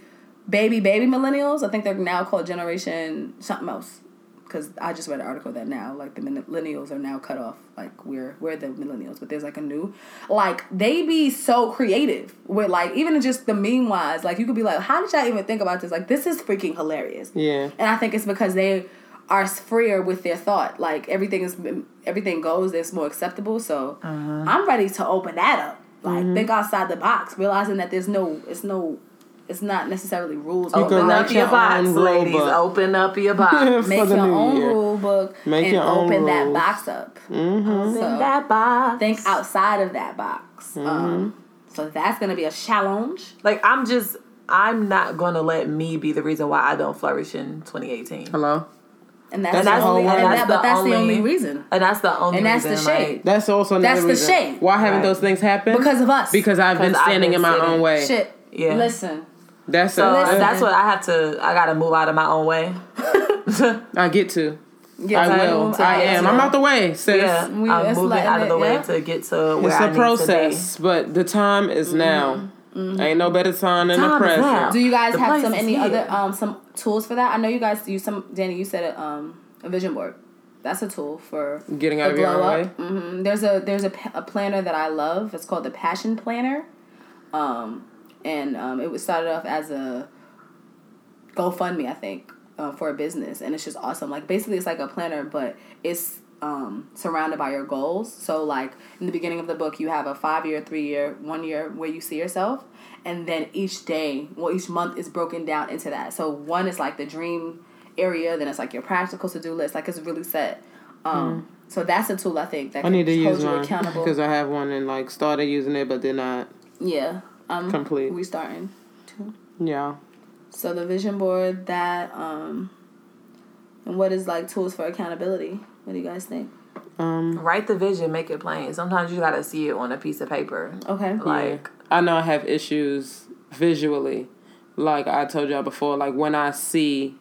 baby baby millennials. I think they're now called generation something else. Because I just read an article that now like the millennials are now cut off. Like we're we're the millennials, but there's like a new like they be so creative with like even just the meme wise. Like you could be like, how did y'all even think about this? Like this is freaking hilarious. Yeah. And I think it's because they are freer with their thought. Like everything is everything goes. It's more acceptable. So I'm ready to open that up. Like think outside the box, realizing that there's no, it's no, it's not necessarily rules. You Open up your your box, ladies. book. Open up your box. make your own year. rule book Make and your own open that rules. box up. Mm-hmm. Open So that box. think outside of that box. Mm-hmm. Um, so that's gonna be a challenge. Like I'm just I'm not gonna let me be the reason why I don't flourish in 2018. Hello. And that's, That's the the only, word. and That's that, but the that's the only only- reason And that's the only And that's the reason, shade. like, That's also another That's the reason. shade. Why haven't Right. those things happened? because of us. because I've been 'Cause I've standing been in my sitting. own way. shit. Yeah. Listen. That's so it. that's what I have to I gotta move out of my own way. I get to. Get I to will. move I out. am. I'm out the way, sis. Yeah. We- I'm moving like- out of the way yeah. to get to where It's I a need process, but the time is mm-hmm. now. Ain't no better time than the Time is present. Do you guys The have some any here. other um some tools for that? I know you guys use some. Danny, you said a, um a vision board. That's a tool for Getting out of your own way. up. hmm There's a there's a, a planner that I love. It's called the Passion Planner, um, and um, it was started off as a GoFundMe, I think, uh, for a business, and it's just awesome. Like basically, it's like a planner, but it's um, surrounded by your goals. So like in the beginning of the book, you have a five year, three year, one year where you see yourself, and then each day, well, each month is broken down into that. So one is like the dream area, then it's like your practical to do list. Like it's really set. Um, So that's a tool I think that I can need to hold use accountable. because I have one and like started using it, but did not yeah, um, complete. We starting. too. Yeah. So the vision board that um, and what is like tools for accountability? What do you guys think? Um. Write the vision, make it plain. Sometimes you gotta see it on a piece of paper. Okay. Like I know I have issues visually. Like I told y'all before, like when I see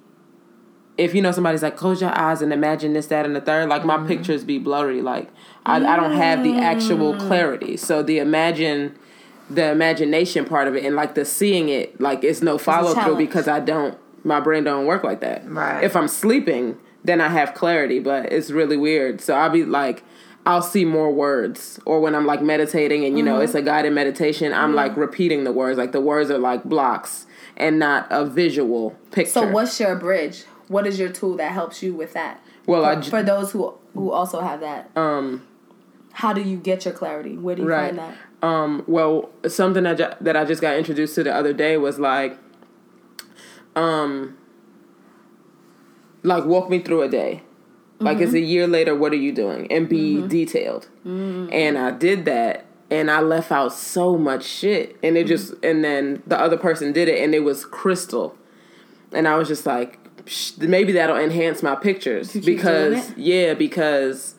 if you know somebody's like close your eyes and imagine this, that, and the third, like my pictures be blurry. Like I, I don't have the actual clarity. So the imagine the imagination part of it and like the seeing it, like it's no follow through because I don't my brain don't work like that. Right. If I'm sleeping, then I have clarity, but it's really weird. So I'll be like I'll see more words or when I'm like meditating and you know it's a guided meditation, I'm like repeating the words. Like the words are like blocks and not a visual picture. So what's your bridge? What is your tool that helps you with that? Well, for, j- for those who who also have that, um how do you get your clarity? Where do you right. find that? Um well, something that that I just got introduced to the other day was like um like walk me through a day. Like it's a year later, what are you doing? And be detailed. And I did that and I left out so much shit. And it just and then the other person did it and it was crystal. And I was just like Psh, maybe that'll enhance my pictures because yeah, because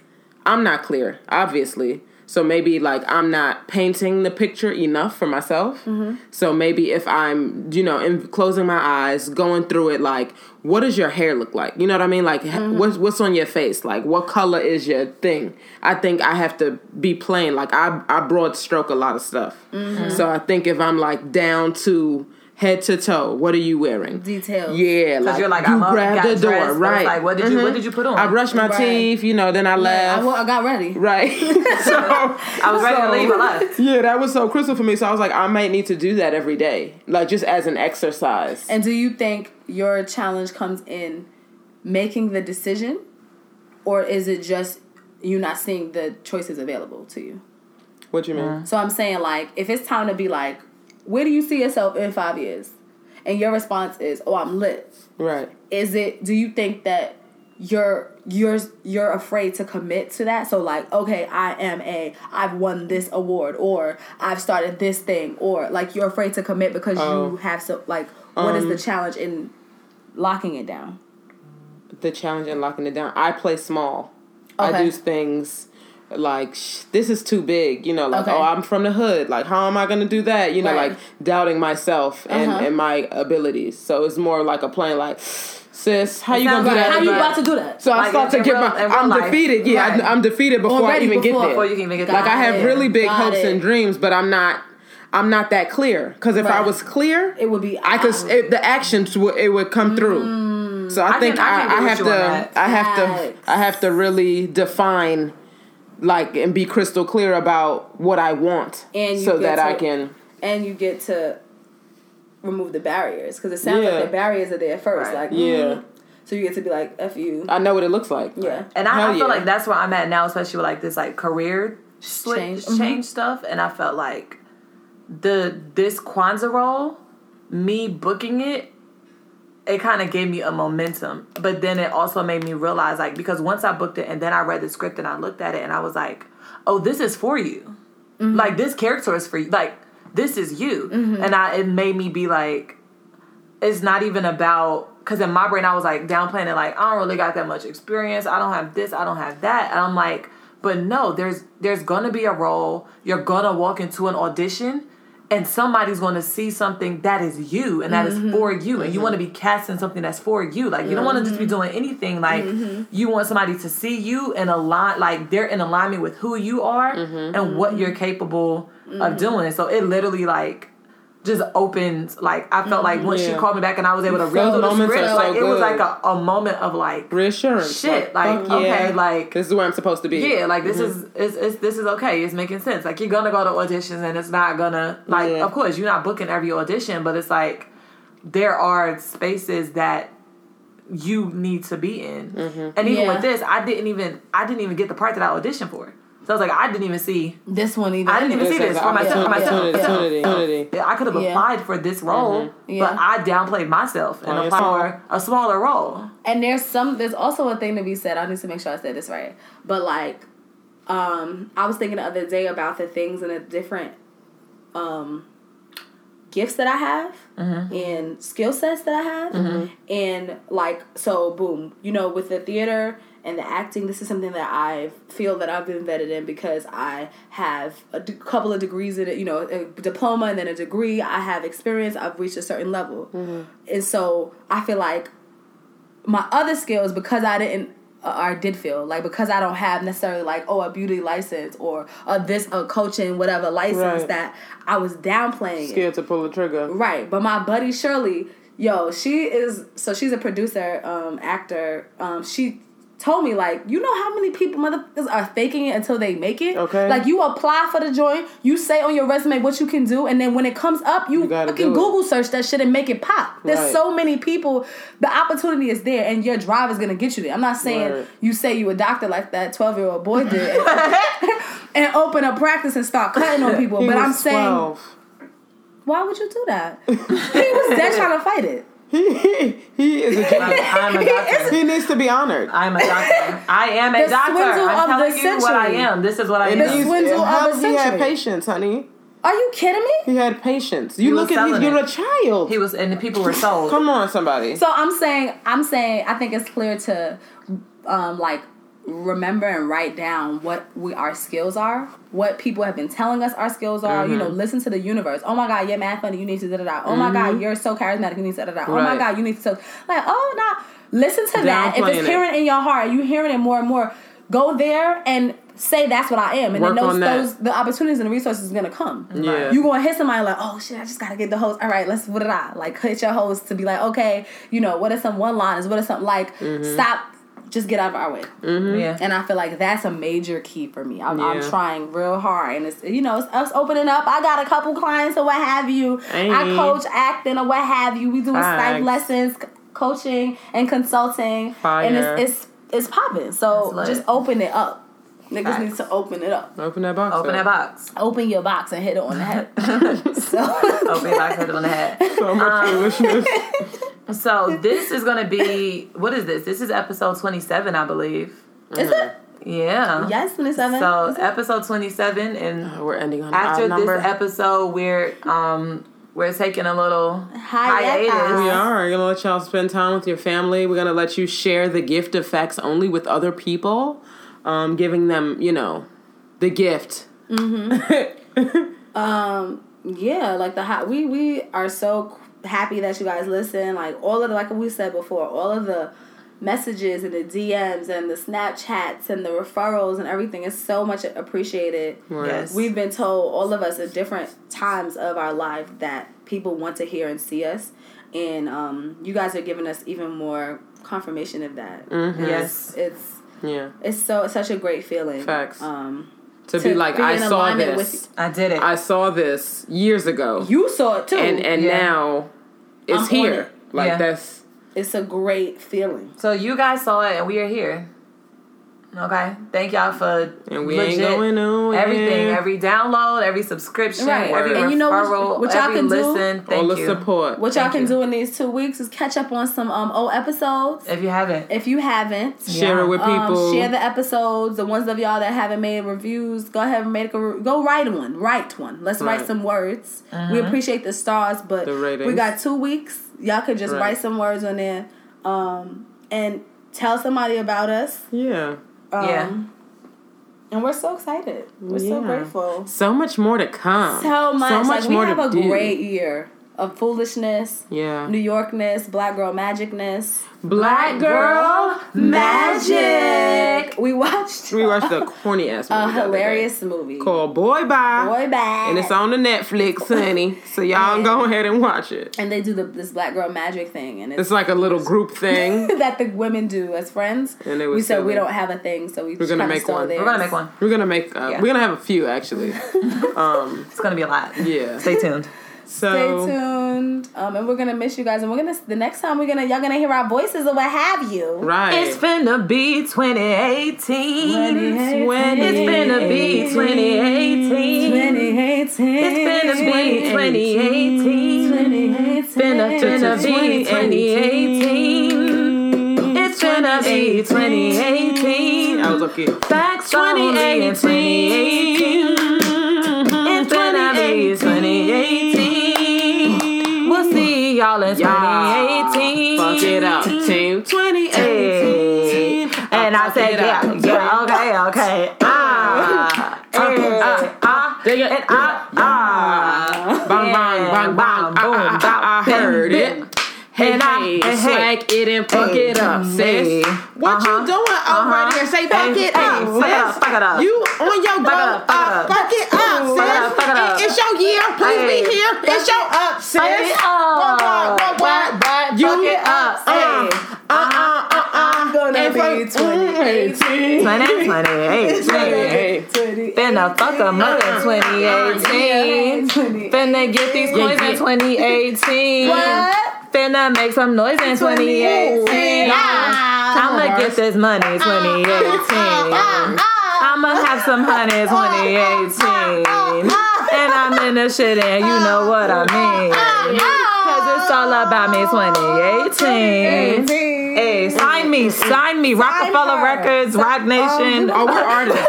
I'm not clear, obviously. So maybe like I'm not painting the picture enough for myself. Mm-hmm. So maybe if I'm, you know, in closing my eyes, going through it, like, what does your hair look like? You know what I mean? Like, Mm-hmm. what's what's on your face? Like, what color is your thing? I think I have to be plain. Like, I I broad stroke a lot of stuff. Mm-hmm. So I think if I'm like down to head to toe. What are you wearing? Details. Yeah, like, you're like, you I'm grabbed the door, dressed, right? like, what did you- what Mhm. did you put on? I brushed my Right. teeth, you know, then I I, left. wa- I got ready. Right. so I was ready to leave. I left. Yeah, that was so crystal for me. So I was like, I might need to do that every day, like just as an exercise. And do you think your challenge comes in making the decision, or is it just you not seeing the choices available to you? what you mean? So I'm saying like, if it's time to be like, where do you see yourself in five years? And your response is, oh, I'm lit. Right. Is it? Do you think that you're you're you're afraid to commit to that? So like, okay, I am a I've won this award, or I've started this thing, or like you're afraid to commit because Oh. you have so like, what is Um, the challenge in locking it down? The challenge in locking it down. I play small. I Okay. do things like sh- this is too big. You know, like Okay. oh, I'm from the hood. Like how am I gonna do that? You know, Right. like doubting myself and, Uh-huh. and my abilities. So it's more like a playing like. Sis, how you gonna do like- that? How you but- about to do that? So I Like, start to in get real- my. I'm life. defeated. Yeah, Right. I, am defeated before I even before- get there. Before you can even get like I have it. really big Got hopes it. and dreams, but I'm not. I'm not that clear. Because if I was clear, It would be I could. out. It, the actions would. It would come through. So I, I think can- I I, I, have to. I have to. I have to really define, like, and be crystal clear about what I want, And you so get that I can. and you get to remove the barriers because it sounds Yeah. like the barriers are there first. Right. Like Yeah. mm. so you get to be like, "F you." I know what it looks like. Yeah. And I, I feel yeah. like that's where I'm at now, especially with like this like career split Change. change, Mhm. stuff. And I felt like the this Kwanzaa role, me booking it, it kind of gave me a momentum. But then it also made me realize like because once I booked it and then I read the script and I looked at it and I was like, oh, this is for you. Mm-hmm. Like this character is for you. Like this is you. Mm-hmm. And I it made me be like, it's not even about because in my brain I was like downplaying it like I don't really got that much experience. I don't have this. I don't have that. And I'm like, but no, there's there's gonna be a role. You're gonna walk into an audition. And somebody's going to see something that is you and that is for mm-hmm. you, and you mm-hmm. want to be casting something that's for you. Like you don't want to just be mm-hmm. doing anything. Like you want somebody to see you and align, like they're in alignment with who you are and what you're capable of doing. So it literally like just opens like I felt like once she called me back and I was able to read through the script, so like it was like a, a moment of like Reassurance. Shit, like, okay, yeah. like- this is where I'm supposed to be. yeah, like this Mm-hmm. is it's, it's this is okay. It's making sense. Like you're gonna go to auditions and it's not gonna like Yeah. of course you're not booking every audition, but it's like there are spaces that you need to be in. Mm-hmm. And even Yeah. with this, I didn't even I didn't even get the part that I auditioned for. So I was like, I didn't even see This one either. I didn't even see this for myself. For myself. Yeah, I could have Yeah. applied for this role, Yeah. but I downplayed myself and applied for a smaller role. And there's some there's also a thing to be said. I need to make sure I said this right. But like um I was thinking the other day about the things and the different um gifts that I have and skill sets that I have. And like so boom, you know, with the theater and the acting, this is something that I feel that I've been vetted in because I have a d- couple of degrees in it, you know, a diploma and then a degree. I have experience. I've reached a certain level. And so I feel like my other skills because I didn't uh, or did feel like because I don't have necessarily like oh a beauty license or a this a coaching whatever license Right. that I was downplaying it. Scared to pull the trigger. Right, but my buddy Shirley, yo, she is so she's a producer, um, actor. Um, she told me like, you know how many people motherfuckers are faking it until they make it. Okay. Like you apply for the joint, you say on your resume what you can do, and then when it comes up, you, You fucking. Google search that shit and make it pop. There's Right. so many people. The opportunity is there, and your drive is gonna get you there. I'm not saying Right. you say you a doctor like that 12 year old boy did. And open a practice and start cutting on people, but I'm saying 12. why would you do that? he was dead trying to fight it. He, he is a genius. I'm a doctor. he needs to be honored. I'm a doctor. I am a The doctor. I'm telling the you what I am. This is what I And am. The he's- swindle of how- the He had patience, honey. Are you kidding me? He had patience. You He look at him, you're a child. He was, and the people were sold. Come on, somebody. So I'm saying, I'm saying, I think it's clear to, um, like, remember and write down what we our skills are, what people have been telling us our skills are. You know, Mm-hmm. listen to the universe. Oh my God, you're mad funny. You need to da da da. Oh my God, you're so charismatic. You need to da da da. Oh my Mm-hmm. God, you need to like. Oh nah. Listen to that. If it's it. hearing in your heart, you hearing it more and more. Go there and say that's what I am, and Work then those, those the opportunities and the resources is gonna come. Yeah. you gonna hit somebody like, oh shit, I just gotta get the host. All right, let's what did I like? Hit your host to be like, okay, you know, what are some one liners? What are some like? Mm-hmm. Stop. Just get out of our way, mm-hmm. Yeah. and I feel like that's a major key for me. I'm, I'm trying real hard, and it's you know it's us opening up. I got a couple clients or what have you. I coach acting or what have you. We do Skype lessons, coaching and consulting, and Fire. it's it's it's popping. So That's lit. just open it up. Niggas Facts. need to open it up. Open that box. Open up. that box. Open your box and hit it on the head. so Open your box. Hit it on the head. So much um, foolishness. So this is gonna be what is this? This is episode twenty seven, I believe. is it? Yeah. Yes, twenty seven. So episode twenty seven, and We're ending on after this number. episode, we're um we're taking a little Hiatus. hiatus. we are. We're gonna let y'all spend time with your family. We're gonna let you share the gift of facts only with other people, um, giving them, you know, the gift. um yeah, like the hot we we are so happy that you guys listen. Like all of the like we said before, all of the messages and the DMs and the Snapchats and the referrals and everything is so much appreciated. Yes. We've been told, all of us at different times of our life, that people want to hear and see us. And um, you guys are giving us even more confirmation of that. Mm-hmm. Yes. It's Yeah. it's so it's such a great feeling. Facts. Um, To, be like, be I saw this. with- I did it. I saw this years ago, you saw it too. and and Yeah. now it's I'm here. it. Like Yeah. that's it's a great feeling. so you guys saw it, and we are here. Okay. Thank y'all for and we legit ain't going nowhere. everything, every download, every subscription, Right. every And referral, you know what- what y'all every can do? listen. Thank all the support. What y'all Thank can you. do in these two weeks is catch up on some um old episodes. If you haven't, If you haven't, Share Yeah. it with people. Um, share the episodes. The ones of y'all that haven't made reviews, go ahead and make a re- go write one. Write one. Let's write some words. Mm-hmm. We appreciate the stars, but The we got two weeks. Y'all could just Right. write some words on there, um, and tell somebody about us. yeah. Um, Yeah. And we're so excited. We're so grateful. So much more to come. So much. So much like, more we have to a do. great year of foolishness, Yeah. New Yorkness, black girl magicness. Black girl magic. We watched We watched the corny ass movie. a the day hilarious movie. called Boy Bye. Boy Bad. And it's on the Netflix, honey. So y'all Yeah. go ahead and watch it. And they do the, this black girl magic thing, and it's, It's like a little group thing. that the women do as friends. And it was we said we don't have a thing, so we We're gonna make one. theirs. we're gonna make one. We're gonna make. Uh, Yeah. We're gonna have a few actually. um. It's gonna be a lot. Yeah. Stay tuned. So. Stay tuned. Um, and we're gonna miss you guys, and we're gonna the next time we're gonna y'all gonna hear our voices or what have you. Right. It's finna be 2018. 2018. It's finna be 2018. 2018. It's finna be 2018. Finna, finna be 2018. It's finna be 2018. I was okay. Facts only in 2018. It's finna be 2018. Y'all in 2018. Fuck it up, team. 2018. And I said, yeah, yeah, okay, okay. Ah, ah, ah, it. and ah, ah. Bang, bang, bang, bang. Boom, I, boom, I, I heard it. Hey, And I- hey, and hey. swag it and fuck Hey. it up, sis. What Uh-huh. you doing over there? Say fuck Hey, it hey, up, fuck it up, sis. fuck it up. You on your Fuck go up, fuck it up, up. fuck it up, sis. Fuck it up, fuck it up. It's your year, please Hey. be here. It's your up, sis. Fuck it up. What, what, what, what? You fuck it up. Hey. Uh, uh, uh, uh. Gonna be fuck- 2018. 20, 20, Finna fuck a mother in 2018. Finna get these coins in 2018. What? Finna make some noise in 2018. I'ma get this money in 2018. I'ma have some honey in 2018. And I'm in the shit and you know what I mean. Cause it's all about me 2018. Hey, sign me, sign me. Roc-A-Fella her. Records, Roc Nation. Oh, we're artists. Is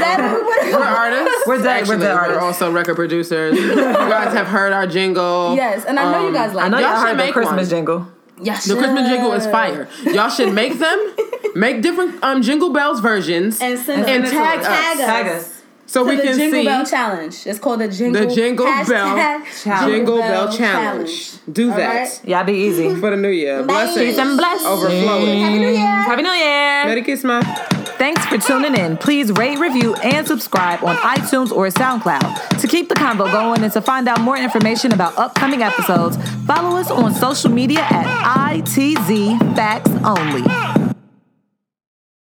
that who We're artists. We're dead- we're Actually, dead artists. also record producers. you guys have heard our jingle. Yes, and I know you guys like I know it. Y'all y'all should heard the make Christmas one. jingle. Yes, The Christmas jingle is fire. Y'all should make them, make different um jingle bells versions, And send And us- tag us. Tag us. So we the can Jingle see Bell Challenge. It's called the Jingle the Jingle Bell Challenge. Jingle Bell Challenge. Do All that. Right? Y'all be easy for the new year. Blessings. And blessings. Overflowing. Happy New Year. Happy New Year. Merry Christmas. Thanks for tuning in. Please rate, review, and subscribe on iTunes or SoundCloud. To keep the convo going and to find out more information about upcoming episodes, follow us on social media at itzfactsonly. Only.